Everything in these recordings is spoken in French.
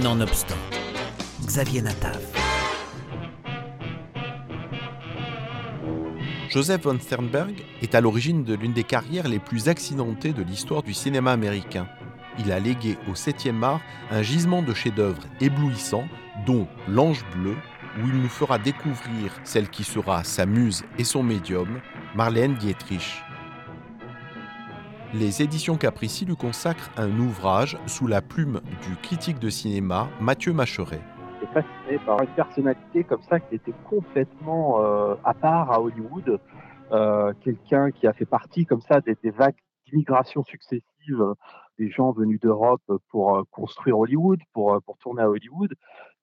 Nonobstant, Xavier Natav. Joseph von Sternberg est à l'origine de l'une des carrières les plus accidentées de l'histoire du cinéma américain. Il a légué au 7e art un gisement de chefs-d'œuvre éblouissants, dont L'Ange bleu, où il nous fera découvrir celle qui sera sa muse et son médium, Marlène Dietrich. Les éditions Caprici lui consacrent un ouvrage sous la plume du critique de cinéma Mathieu Macheret. J'étais fasciné par une personnalité comme ça qui était complètement euh, à part à Hollywood, euh, quelqu'un qui a fait partie comme ça des, des vagues d'immigration successives des gens venus d'Europe pour euh, construire Hollywood, pour, pour tourner à Hollywood,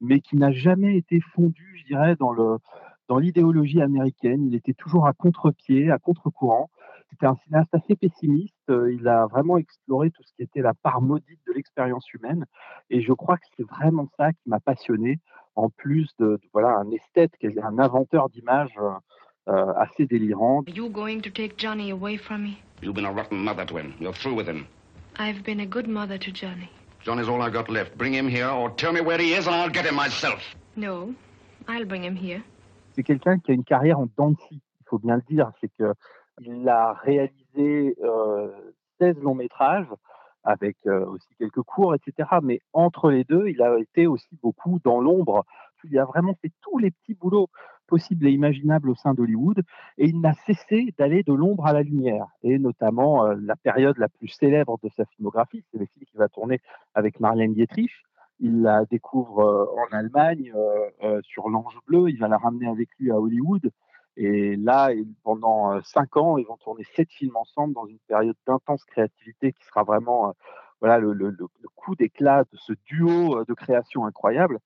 mais qui n'a jamais été fondu, je dirais, dans le dans l'idéologie américaine. Il était toujours à contre-pied, à contre-courant. C'était un cinéaste assez pessimiste. Il a vraiment exploré tout ce qui était la part maudite de l'expérience humaine. Et je crois que c'est vraiment ça qui m'a passionné, en plus de, de, voilà un esthète, un inventeur d'images euh, assez délirant. You going to take Johnny away from me? You've been a rotten mother to him. You're through with him. I've been a good mother to Johnny. Johnny's all I got left. Bring him here or tell me where he is and I'll get him myself. No, I'll bring him here. C'est quelqu'un qui a une carrière en dents il faut bien le dire. C'est que il a réalisé euh, 16 longs métrages avec euh, aussi quelques courts, etc. Mais entre les deux, il a été aussi beaucoup dans l'ombre. Il a vraiment fait tous les petits boulots possibles et imaginables au sein d'Hollywood et il n'a cessé d'aller de l'ombre à la lumière. Et notamment euh, la période la plus célèbre de sa filmographie, c'est le film qu'il va tourner avec Marlène Dietrich. Il la découvre euh, en Allemagne euh, sur l'Ange bleu, il va la ramener avec lui à Hollywood. Et là, pendant cinq ans, ils vont tourner sept films ensemble dans une période d'intense créativité qui sera vraiment voilà, le, coup d'éclat de ce duo de création incroyable.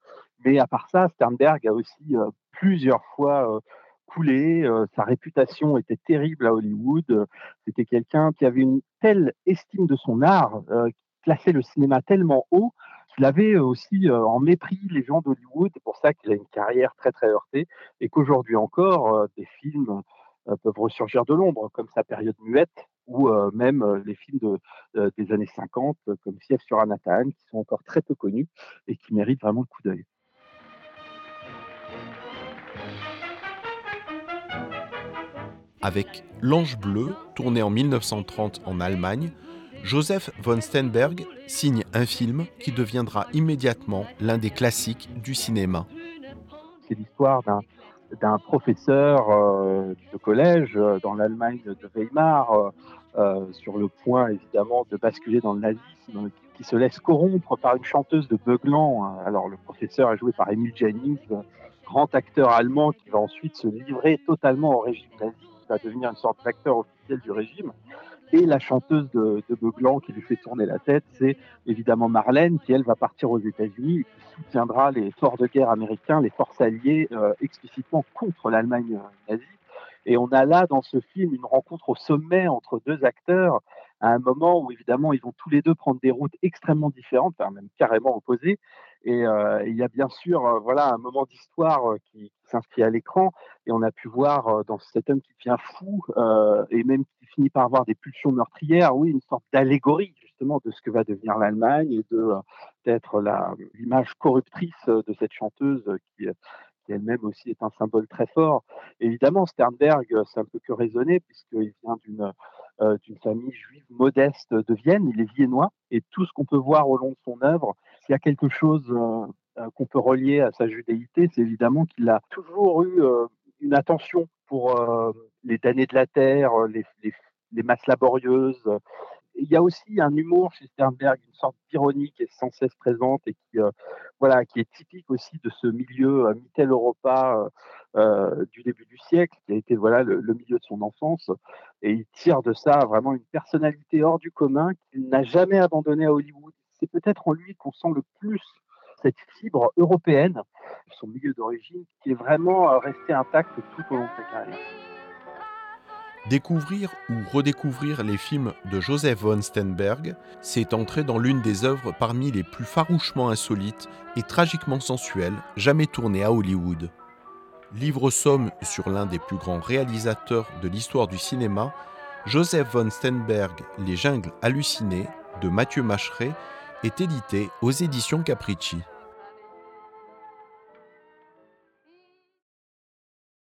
Mais à part ça, Sternberg a aussi plusieurs fois coulé. Sa réputation était terrible à Hollywood. C'était quelqu'un qui avait une telle estime de son art, qui classait le cinéma tellement haut qu'il avait aussi en mépris les gens d'Hollywood. C'est pour ça qu'il a une carrière très très heurtée et qu'aujourd'hui encore, des films peuvent ressurgir de l'ombre, comme sa période muette ou même les films de, des années 50, comme Fief sur Anatane, qui sont encore très peu connus et qui méritent vraiment le coup d'œil. Avec L'Ange bleu, tourné en 1930 en Allemagne, Joseph von Sternberg signe un film qui deviendra immédiatement l'un des classiques du cinéma. C'est l'histoire d'un professeur euh, de collège euh, dans l'Allemagne de Weimar, euh, sur le point évidemment de basculer dans le nazisme, qui se laisse corrompre par une chanteuse de beuglant. Alors le professeur est joué par Emil Jennings, grand acteur allemand qui va ensuite se livrer totalement au régime nazi, qui va devenir une sorte d'acteur officiel du régime. Et la chanteuse de, de qui lui fait tourner la tête, c'est évidemment Marlène, qui elle va partir aux États-Unis qui soutiendra les forts de guerre américains, les forces alliées, euh, explicitement contre l'Allemagne nazie. Et on a là dans ce film une rencontre au sommet entre deux acteurs à un moment où évidemment ils vont tous les deux prendre des routes extrêmement différentes, enfin même carrément opposées. Et euh, il y a bien sûr euh, voilà un moment d'histoire euh, qui, s'inscrit à l'écran et on a pu voir dans cet homme qui devient fou et même qui finit par avoir des pulsions meurtrières, oui, une sorte d'allégorie justement de ce que va devenir l'Allemagne et d'être l'image corruptrice de cette chanteuse qui elle-même aussi est un symbole très fort. Évidemment, Sternberg, c'est un peu que raisonner, puisqu'il vient d'une famille juive modeste de Vienne, il est viennois, et tout ce qu'on peut voir au long de son œuvre, s'il y a quelque chose euh, qu'on peut relier à sa judéité, c'est évidemment qu'il a toujours eu euh, une attention pour les damnés de la terre, les, masses laborieuses, il y a aussi un humour chez Sternberg, une sorte d'ironie qui est sans cesse présente et qui, euh, voilà, qui est typique aussi de ce milieu euh, Mittel-Europa euh, du début du siècle, qui a été voilà, le, le, milieu de son enfance. Et il tire de ça vraiment une personnalité hors du commun qu'il n'a jamais abandonné à Hollywood. C'est peut-être en lui qu'on sent le plus cette fibre européenne, son milieu d'origine, qui est vraiment resté intact tout au long de sa carrière. Découvrir ou redécouvrir les films de Joseph von Sternberg, c'est entrer dans l'une des œuvres parmi les plus farouchement insolites et tragiquement sensuelles jamais tournées à Hollywood. Livre somme sur l'un des plus grands réalisateurs de l'histoire du cinéma, Joseph von Sternberg, Les jungles hallucinées de Mathieu Macheret est édité aux éditions Capricci.